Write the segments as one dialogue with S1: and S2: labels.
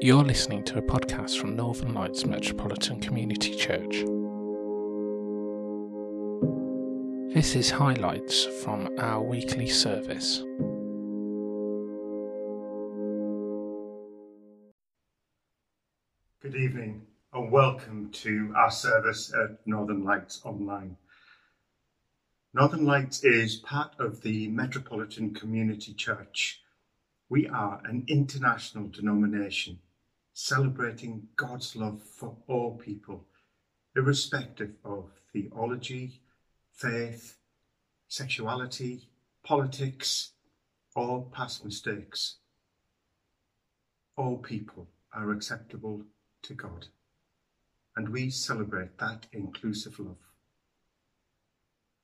S1: You're listening to a podcast from Northern Lights Metropolitan Community Church. This is highlights from our weekly service.
S2: Good evening and welcome to our service at Northern Lights Online. Northern Lights is part of the Metropolitan Community Church. We are an international denomination celebrating God's love for all people, irrespective of theology, faith, sexuality, politics, or past mistakes. All people are acceptable to God, and we celebrate that inclusive love.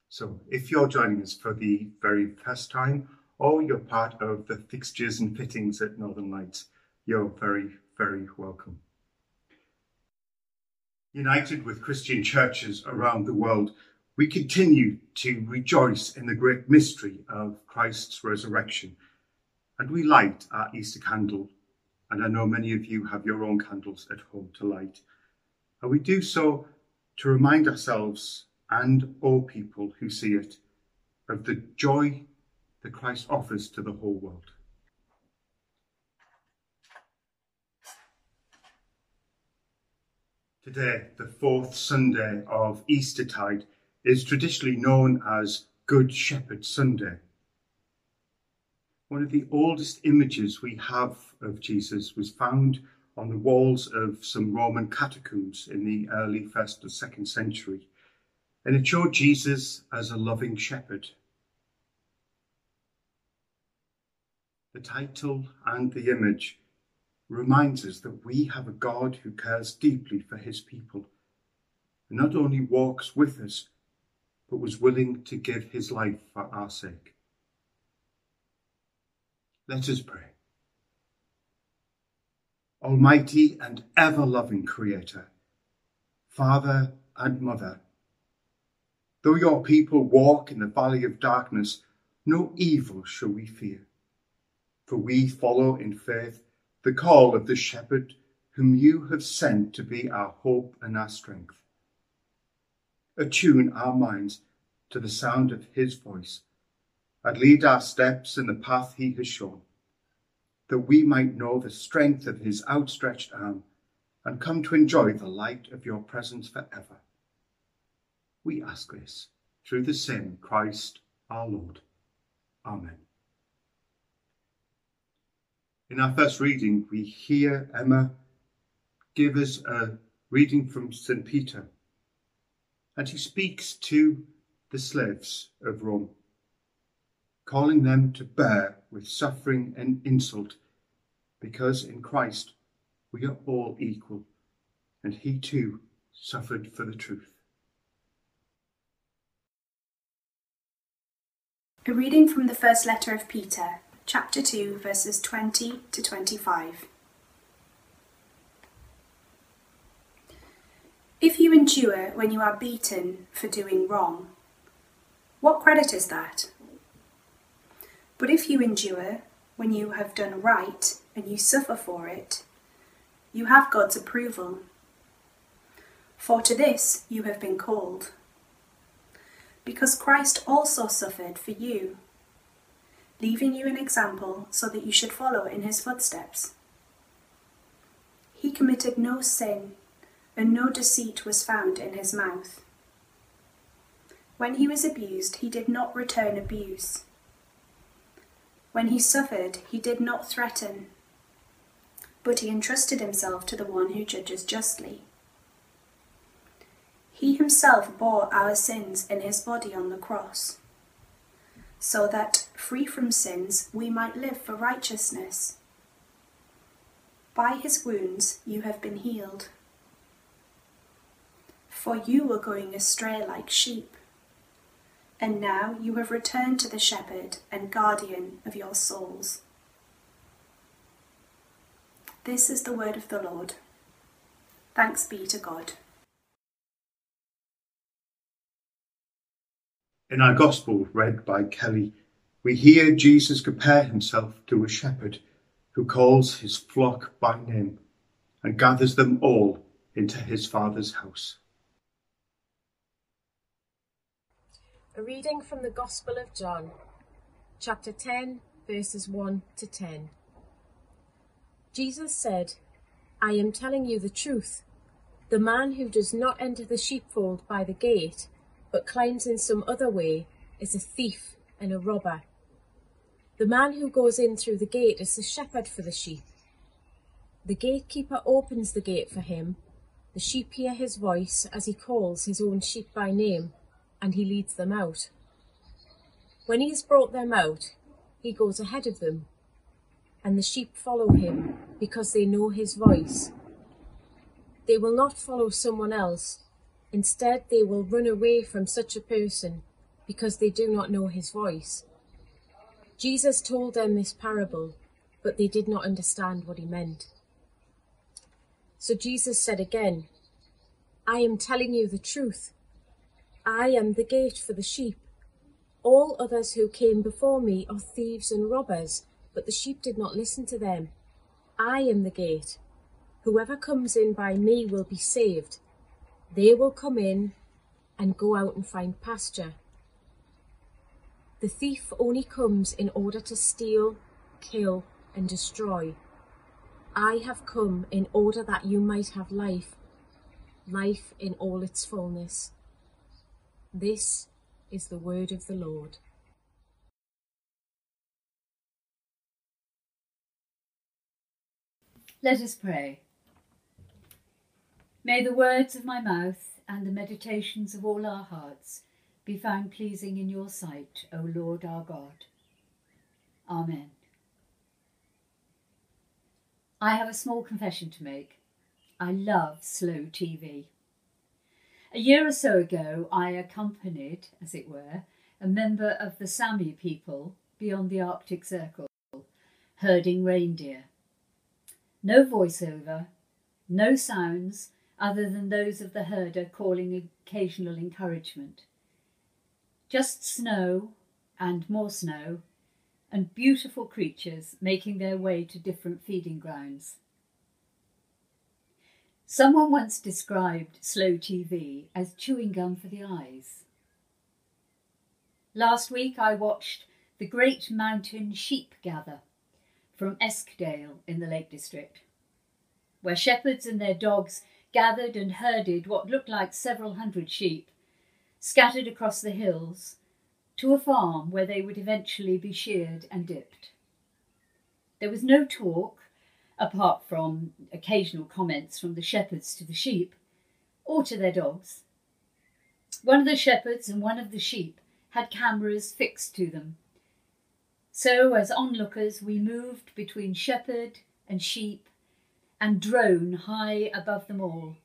S2: So if you're joining us for the very first time, or you're part of the fixtures and fittings at Northern Lights, you're very, very welcome. United with Christian churches around the world, we continue to rejoice in the great mystery of Christ's resurrection. And we light our Easter candle, and I know many of you have your own candles at home to light. And we do so to remind ourselves and all people who see it of the joy that Christ offers to the whole world. Today, the fourth Sunday of Eastertide, is traditionally known as Good Shepherd Sunday. One of the oldest images we have of Jesus was found on the walls of some Roman catacombs in the early first or second century and it showed Jesus as a loving shepherd. The title and the image reminds us that we have a God who cares deeply for his people and not only walks with us, but was willing to give his life for our sake. Let us pray. Almighty and ever loving Creator, Father and Mother, Though your people walk in the valley of darkness, no evil shall we fear. For we follow in faith the call of the shepherd whom you have sent to be our hope and our strength. Attune our minds to the sound of his voice and lead our steps in the path he has shown, that we might know the strength of his outstretched arm and come to enjoy the light of your presence forever. We ask this through the same Christ our Lord. Amen. In our first reading, we hear Emma give us a reading from St. Peter, and he speaks to the slaves of Rome, calling them to bear with suffering and insult, because in Christ we are all equal, and he too suffered for the truth.
S3: A reading from the first letter of Peter, chapter 2, verses 20 to 25. If you endure when you are beaten for doing wrong, what credit is that? But if you endure when you have done right and you suffer for it, you have God's approval. For to this you have been called because Christ also suffered for you, leaving you an example so that you should follow in his footsteps. He committed no sin, and no deceit was found in his mouth. When he was abused, he did not return abuse. When he suffered, he did not threaten, but he entrusted himself to the one who judges justly. He himself bore our sins in his body on the cross, so that, free from sins, we might live for righteousness. By his wounds you have been healed. For you were going astray like sheep, and now you have returned to the shepherd and guardian of your souls. This is the word of the Lord. Thanks be to God.
S2: In our Gospel read by Kelly, we hear Jesus compare himself to a shepherd who calls his flock by name and gathers them all into his Father's house.
S4: A reading from the Gospel of John, chapter 10, verses 1 to 10. Jesus said, I am telling you the truth. The man who does not enter the sheepfold by the gate, but climbs in some other way, is a thief and a robber. The man who goes in through the gate is the shepherd for the sheep. The gatekeeper opens the gate for him. The sheep hear his voice as he calls his own sheep by name, and he leads them out. When he has brought them out, he goes ahead of them, and the sheep follow him because they know his voice. They will not follow someone else. Instead, they will run away from such a person because they do not know his voice. Jesus told them this parable, but they did not understand what he meant. So Jesus said again, I am telling you the truth. I am the gate for the sheep. All others who came before me are thieves and robbers, but the sheep did not listen to them. I am the gate. Whoever comes in by me will be saved. They will come in and go out and find pasture. The thief only comes in order to steal, kill, and destroy. I have come in order that you might have life, life in all its fullness. This is the word of the Lord.
S5: Let us pray. May the words of my mouth and the meditations of all our hearts be found pleasing in your sight, O Lord our God. Amen. I have a small confession to make. I love slow TV. A year or so ago, I accompanied, as it were, a member of the Sami people beyond the Arctic Circle, herding reindeer. No voiceover, no sounds other than those of the herder calling occasional encouragement. Just snow and more snow, and beautiful creatures making their way to different feeding grounds. Someone once described slow TV as chewing gum for the eyes. Last week I watched the Great Mountain Sheep Gather from Eskdale in the Lake District, where shepherds and their dogs gathered and herded what looked like several hundred sheep scattered across the hills to a farm where they would eventually be sheared and dipped. There was no talk, apart from occasional comments from the shepherds to the sheep or to their dogs. One of the shepherds and one of the sheep had cameras fixed to them. So, as onlookers, we moved between shepherd and sheep and drone high above them all,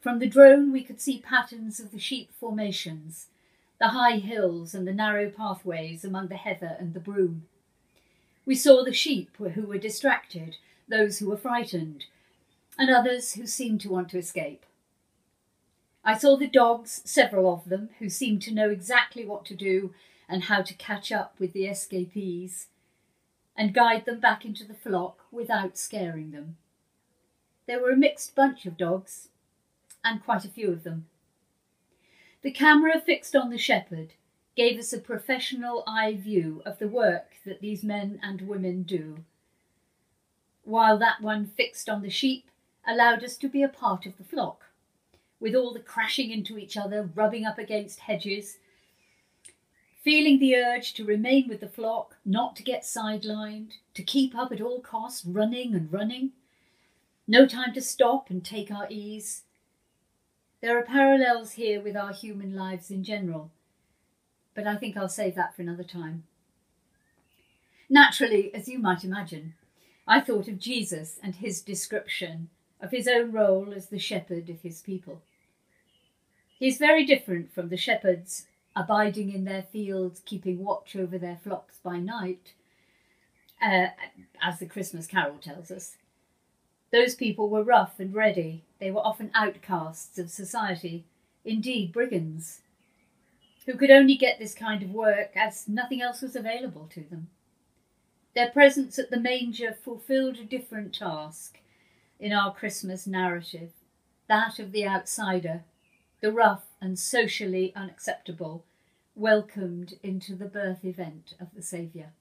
S5: from the drone, we could see patterns of the sheep formations, the high hills and the narrow pathways among the heather and the broom. We saw the sheep who were distracted, those who were frightened, and others who seemed to want to escape. I saw the dogs, several of them, who seemed to know exactly what to do and how to catch up with the escapees and guide them back into the flock without scaring them. There were a mixed bunch of dogs, and quite a few of them. The camera fixed on the shepherd gave us a professional eye view of the work that these men and women do, while that one fixed on the sheep allowed us to be a part of the flock, with all the crashing into each other, rubbing up against hedges, feeling the urge to remain with the flock, not to get sidelined, to keep up at all costs, running and running. No time to stop and take our ease. There are parallels here with our human lives in general, but I think I'll save that for another time. Naturally, as you might imagine, I thought of Jesus and his description of his own role as the shepherd of his people. He is very different from the shepherds abiding in their fields, keeping watch over their flocks by night, uh, as the Christmas carol tells us. Those people were rough and ready, they were often outcasts of society, indeed brigands, who could only get this kind of work as nothing else was available to them. Their presence at the manger fulfilled a different task in our Christmas narrative that of the outsider, the rough and socially unacceptable, welcomed into the birth event of the Saviour.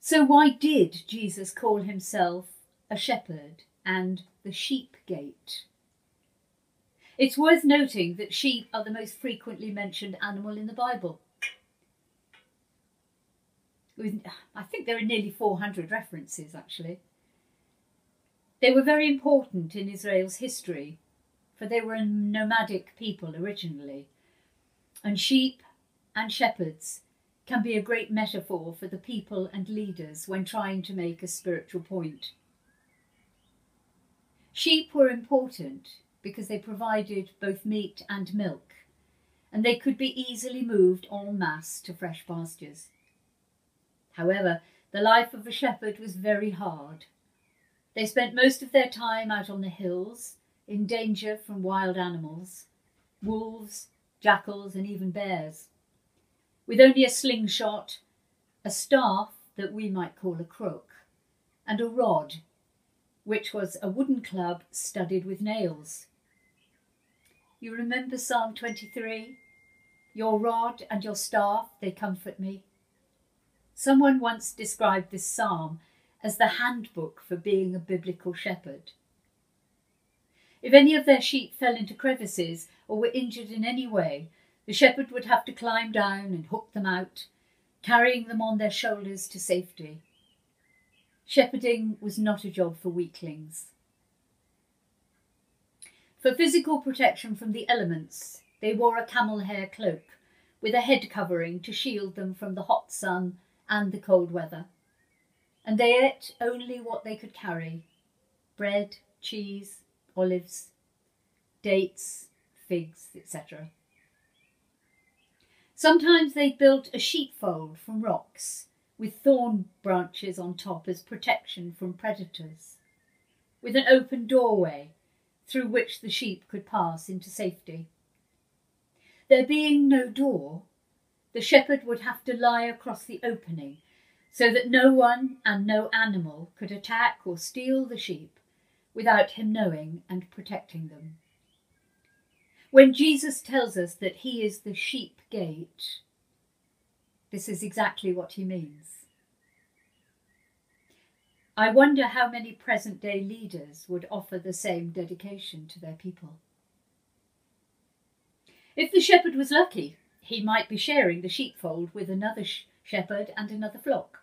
S5: So, why did Jesus call himself a shepherd and the sheep gate? It's worth noting that sheep are the most frequently mentioned animal in the Bible. I think there are nearly 400 references actually. They were very important in Israel's history, for they were a nomadic people originally, and sheep and shepherds can be a great metaphor for the people and leaders when trying to make a spiritual point. Sheep were important because they provided both meat and milk, and they could be easily moved en masse to fresh pastures. However, the life of a shepherd was very hard. They spent most of their time out on the hills, in danger from wild animals, wolves, jackals, and even bears. With only a slingshot, a staff that we might call a crook, and a rod, which was a wooden club studded with nails. You remember Psalm 23? Your rod and your staff, they comfort me. Someone once described this psalm as the handbook for being a biblical shepherd. If any of their sheep fell into crevices or were injured in any way, the shepherd would have to climb down and hook them out, carrying them on their shoulders to safety. Shepherding was not a job for weaklings. For physical protection from the elements, they wore a camel hair cloak with a head covering to shield them from the hot sun and the cold weather. And they ate only what they could carry bread, cheese, olives, dates, figs, etc. Sometimes they built a sheepfold from rocks with thorn branches on top as protection from predators, with an open doorway through which the sheep could pass into safety. There being no door, the shepherd would have to lie across the opening so that no one and no animal could attack or steal the sheep without him knowing and protecting them. When Jesus tells us that he is the sheep gate, this is exactly what he means. I wonder how many present day leaders would offer the same dedication to their people. If the shepherd was lucky, he might be sharing the sheepfold with another sh- shepherd and another flock,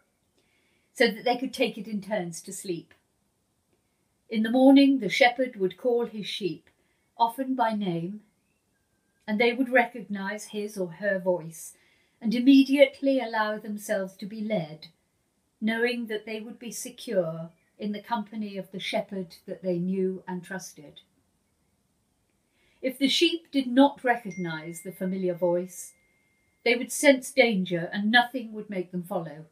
S5: so that they could take it in turns to sleep. In the morning, the shepherd would call his sheep, often by name, and they would recognize his or her voice and immediately allow themselves to be led, knowing that they would be secure in the company of the shepherd that they knew and trusted. If the sheep did not recognize the familiar voice, they would sense danger and nothing would make them follow.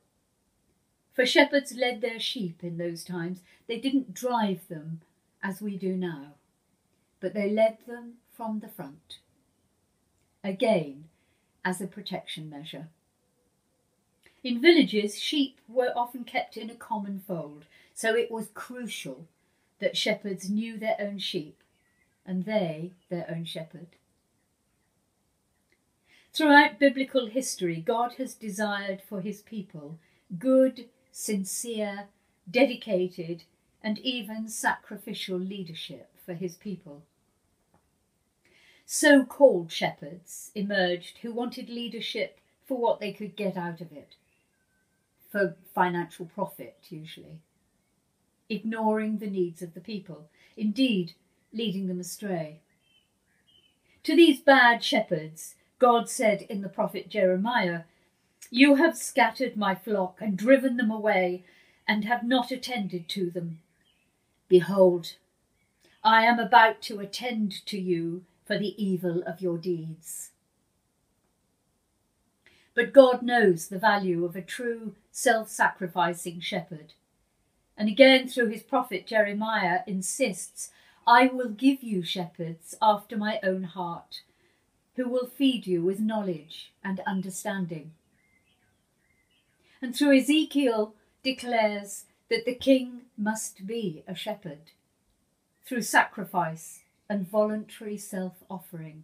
S5: For shepherds led their sheep in those times. They didn't drive them as we do now, but they led them from the front. Again, as a protection measure. In villages, sheep were often kept in a common fold, so it was crucial that shepherds knew their own sheep and they their own shepherd. Throughout biblical history, God has desired for his people good, sincere, dedicated, and even sacrificial leadership for his people. So called shepherds emerged who wanted leadership for what they could get out of it, for financial profit usually, ignoring the needs of the people. Indeed, leading them astray. To these bad shepherds, God said in the prophet Jeremiah, You have scattered my flock and driven them away, and have not attended to them. Behold, I am about to attend to you for the evil of your deeds. But God knows the value of a true self sacrificing shepherd. And again, through his prophet Jeremiah, insists I will give you shepherds after my own heart, who will feed you with knowledge and understanding. And through Ezekiel declares that the king must be a shepherd through sacrifice and voluntary self offering,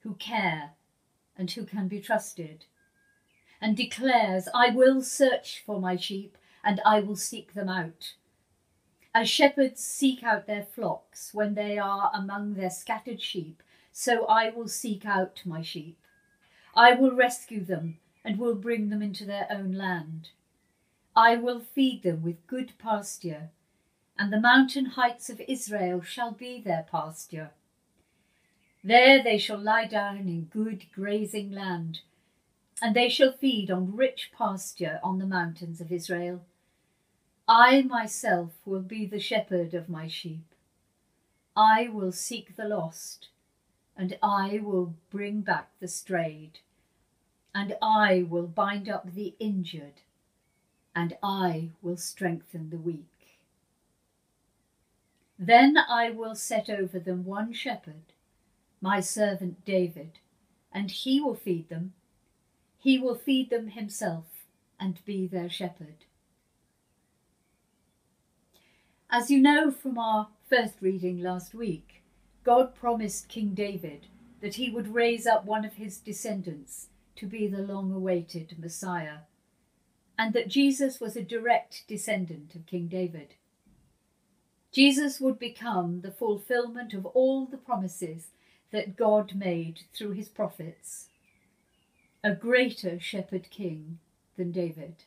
S5: who care and who can be trusted, and declares, I will search for my sheep and I will seek them out. As shepherds seek out their flocks when they are among their scattered sheep, so I will seek out my sheep. I will rescue them and will bring them into their own land. I will feed them with good pasture, and the mountain heights of Israel shall be their pasture. There they shall lie down in good grazing land, and they shall feed on rich pasture on the mountains of Israel. I myself will be the shepherd of my sheep. I will seek the lost, and I will bring back the strayed, and I will bind up the injured, and I will strengthen the weak. Then I will set over them one shepherd, my servant David, and he will feed them. He will feed them himself and be their shepherd. As you know from our first reading last week, God promised King David that he would raise up one of his descendants to be the long awaited Messiah, and that Jesus was a direct descendant of King David. Jesus would become the fulfillment of all the promises that God made through his prophets, a greater shepherd king than David.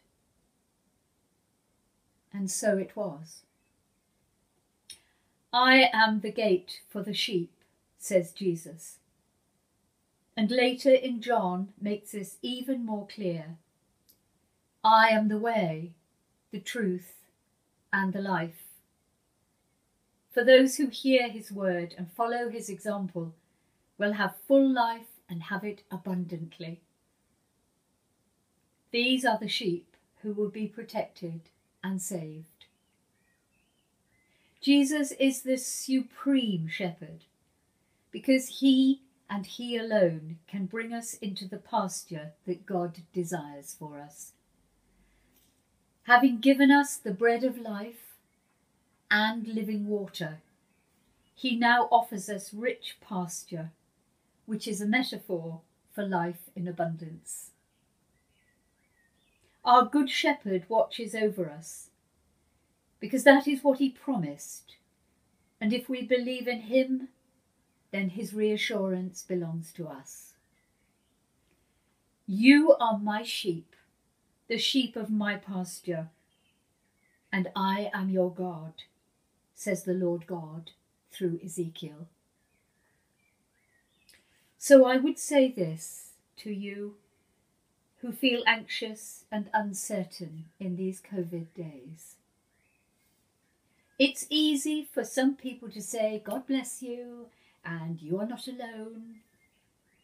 S5: And so it was. I am the gate for the sheep, says Jesus. And later in John makes this even more clear. I am the way, the truth, and the life. For those who hear his word and follow his example will have full life and have it abundantly. These are the sheep who will be protected and saved. Jesus is the supreme shepherd because he and he alone can bring us into the pasture that God desires for us. Having given us the bread of life and living water, he now offers us rich pasture, which is a metaphor for life in abundance. Our Good Shepherd watches over us because that is what he promised. And if we believe in him, then his reassurance belongs to us. You are my sheep, the sheep of my pasture, and I am your God, says the Lord God through Ezekiel. So I would say this to you who feel anxious and uncertain in these COVID days. It's easy for some people to say, God bless you, and you are not alone,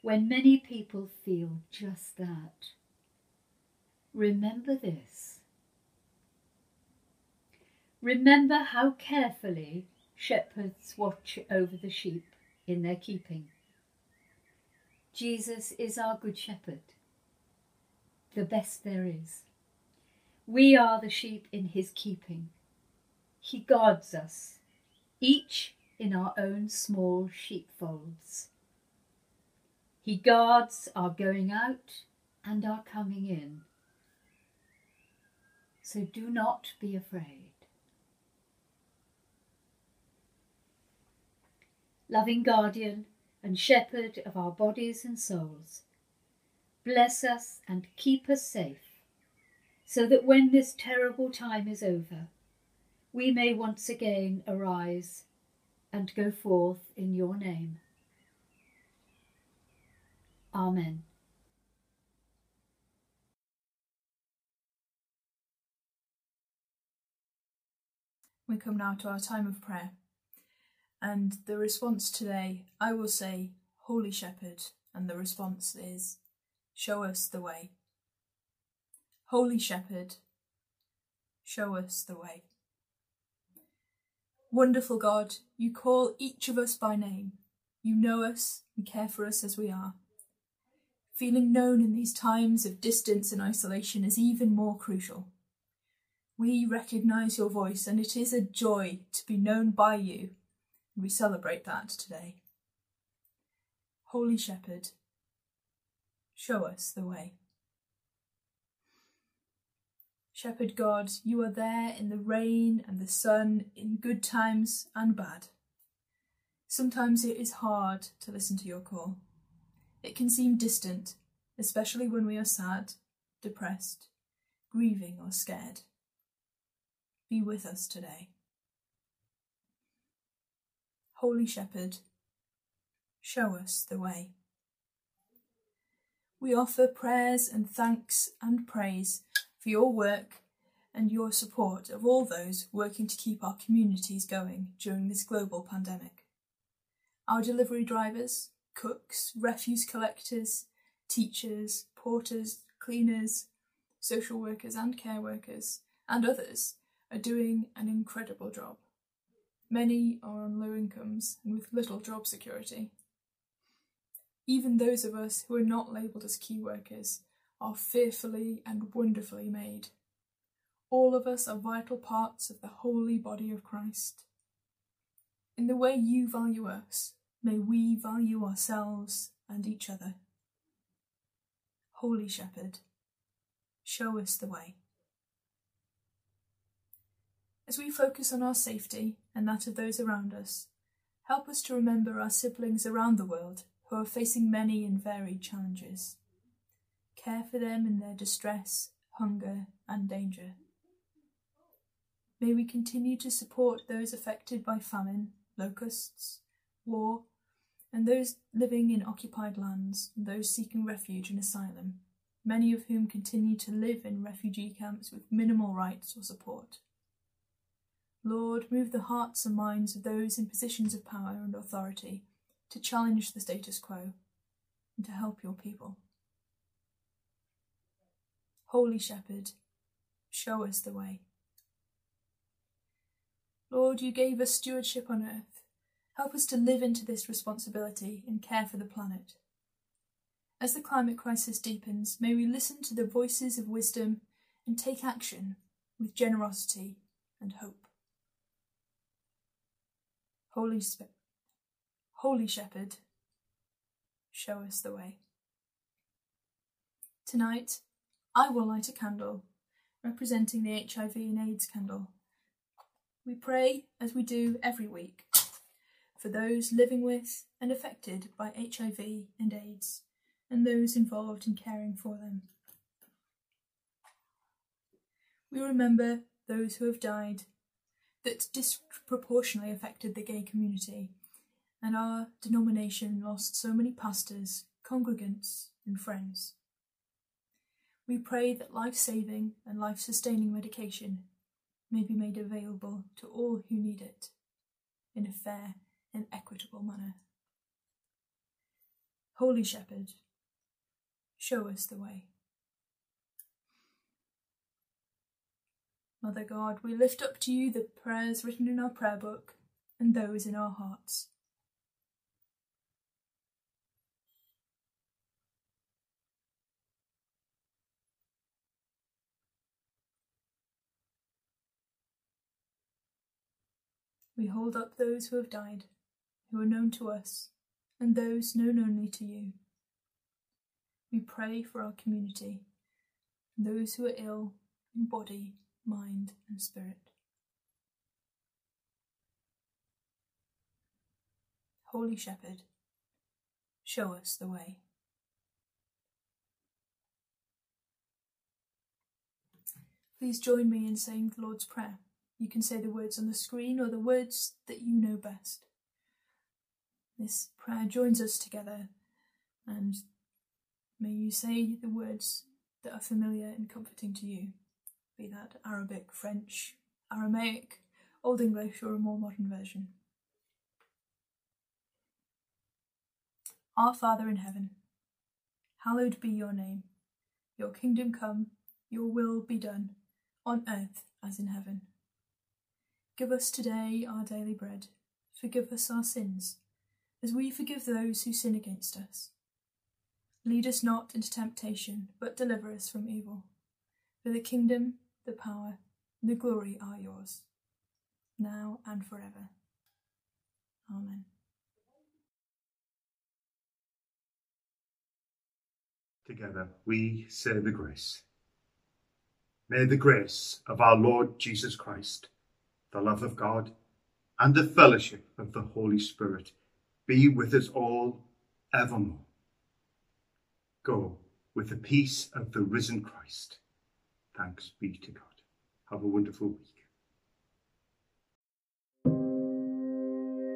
S5: when many people feel just that. Remember this. Remember how carefully shepherds watch over the sheep in their keeping. Jesus is our good shepherd, the best there is. We are the sheep in his keeping. He guards us, each in our own small sheepfolds. He guards our going out and our coming in. So do not be afraid. Loving guardian and shepherd of our bodies and souls, bless us and keep us safe, so that when this terrible time is over, we may once again arise and go forth in your name. Amen.
S6: We come now to our time of prayer. And the response today, I will say, Holy Shepherd, and the response is, Show us the way. Holy Shepherd, show us the way. Wonderful God, you call each of us by name. You know us and care for us as we are. feeling known in these times of distance and isolation is even more crucial. We recognise your voice, and it is a joy to be known by you. We celebrate that today. Holy Shepherd, show us the way. Shepherd God, you are there in the rain and the sun, in good times and bad. Sometimes it is hard to listen to your call. It can seem distant, especially when we are sad, depressed, grieving, or scared. Be with us today. Holy Shepherd, show us the way. We offer prayers and thanks and praise for your work and your support of all those working to keep our communities going during this global pandemic. Our delivery drivers, cooks, refuse collectors, teachers, porters, cleaners, social workers and care workers, and others are doing an incredible job. Many are on low incomes and with little job security. Even those of us who are not labelled as key workers are fearfully and wonderfully made. All of us are vital parts of the holy body of Christ. In the way you value us, may we value ourselves and each other. Holy Shepherd, show us the way. As we focus on our safety and that of those around us, help us to remember our siblings around the world who are facing many and varied challenges. Care for them in their distress, hunger, and danger. May we continue to support those affected by famine, locusts, war, and those living in occupied lands and those seeking refuge and asylum, many of whom continue to live in refugee camps with minimal rights or support. Lord, move the hearts and minds of those in positions of power and authority to challenge the status quo and to help your people. Holy Shepherd, show us the way. Lord, you gave us stewardship on earth. Help us to live into this responsibility and care for the planet. As the climate crisis deepens, may we listen to the voices of wisdom and take action with generosity and hope. Holy, Sp- Holy Shepherd, show us the way. Tonight, I will light a candle representing the HIV and AIDS candle. We pray, as we do every week, for those living with and affected by HIV and AIDS and those involved in caring for them. We remember those who have died that disproportionately affected the gay community, and our denomination lost so many pastors, congregants, and friends. We pray that life saving and life sustaining medication may be made available to all who need it in a fair and equitable manner. Holy Shepherd, show us the way. Mother God, we lift up to you the prayers written in our prayer book and those in our hearts. We hold up those who have died, who are known to us, and those known only to you. We pray for our community, those who are ill in body mind, and spirit. Holy Shepherd, show us the way. Please join me in saying the Lord's Prayer. You can say the words on the screen or the words that you know best. This prayer joins us together, and may you say the words that are familiar and comforting to you be that Arabic, French, Aramaic, Old English, or a more modern version. Our Father in heaven, hallowed be your name. Your kingdom come, your will be done, on earth as in heaven. Give us today our daily bread. Forgive us our sins, as we forgive those who sin against us. Lead us not into temptation, but deliver us from evil. For the kingdom, the power, and the glory are yours, now and forever. Amen.
S2: Together we say the grace. May the grace of our Lord Jesus Christ, the love of God, and the fellowship of the Holy Spirit be with us all evermore. Go with the peace of the risen Christ. Thanks be to God. Have a wonderful week.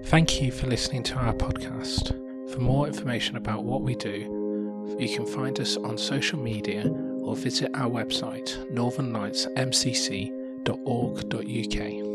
S1: Thank you for listening to our podcast. For more information about what we do, you can find us on social media or visit our website northernlightsmcc.org.uk.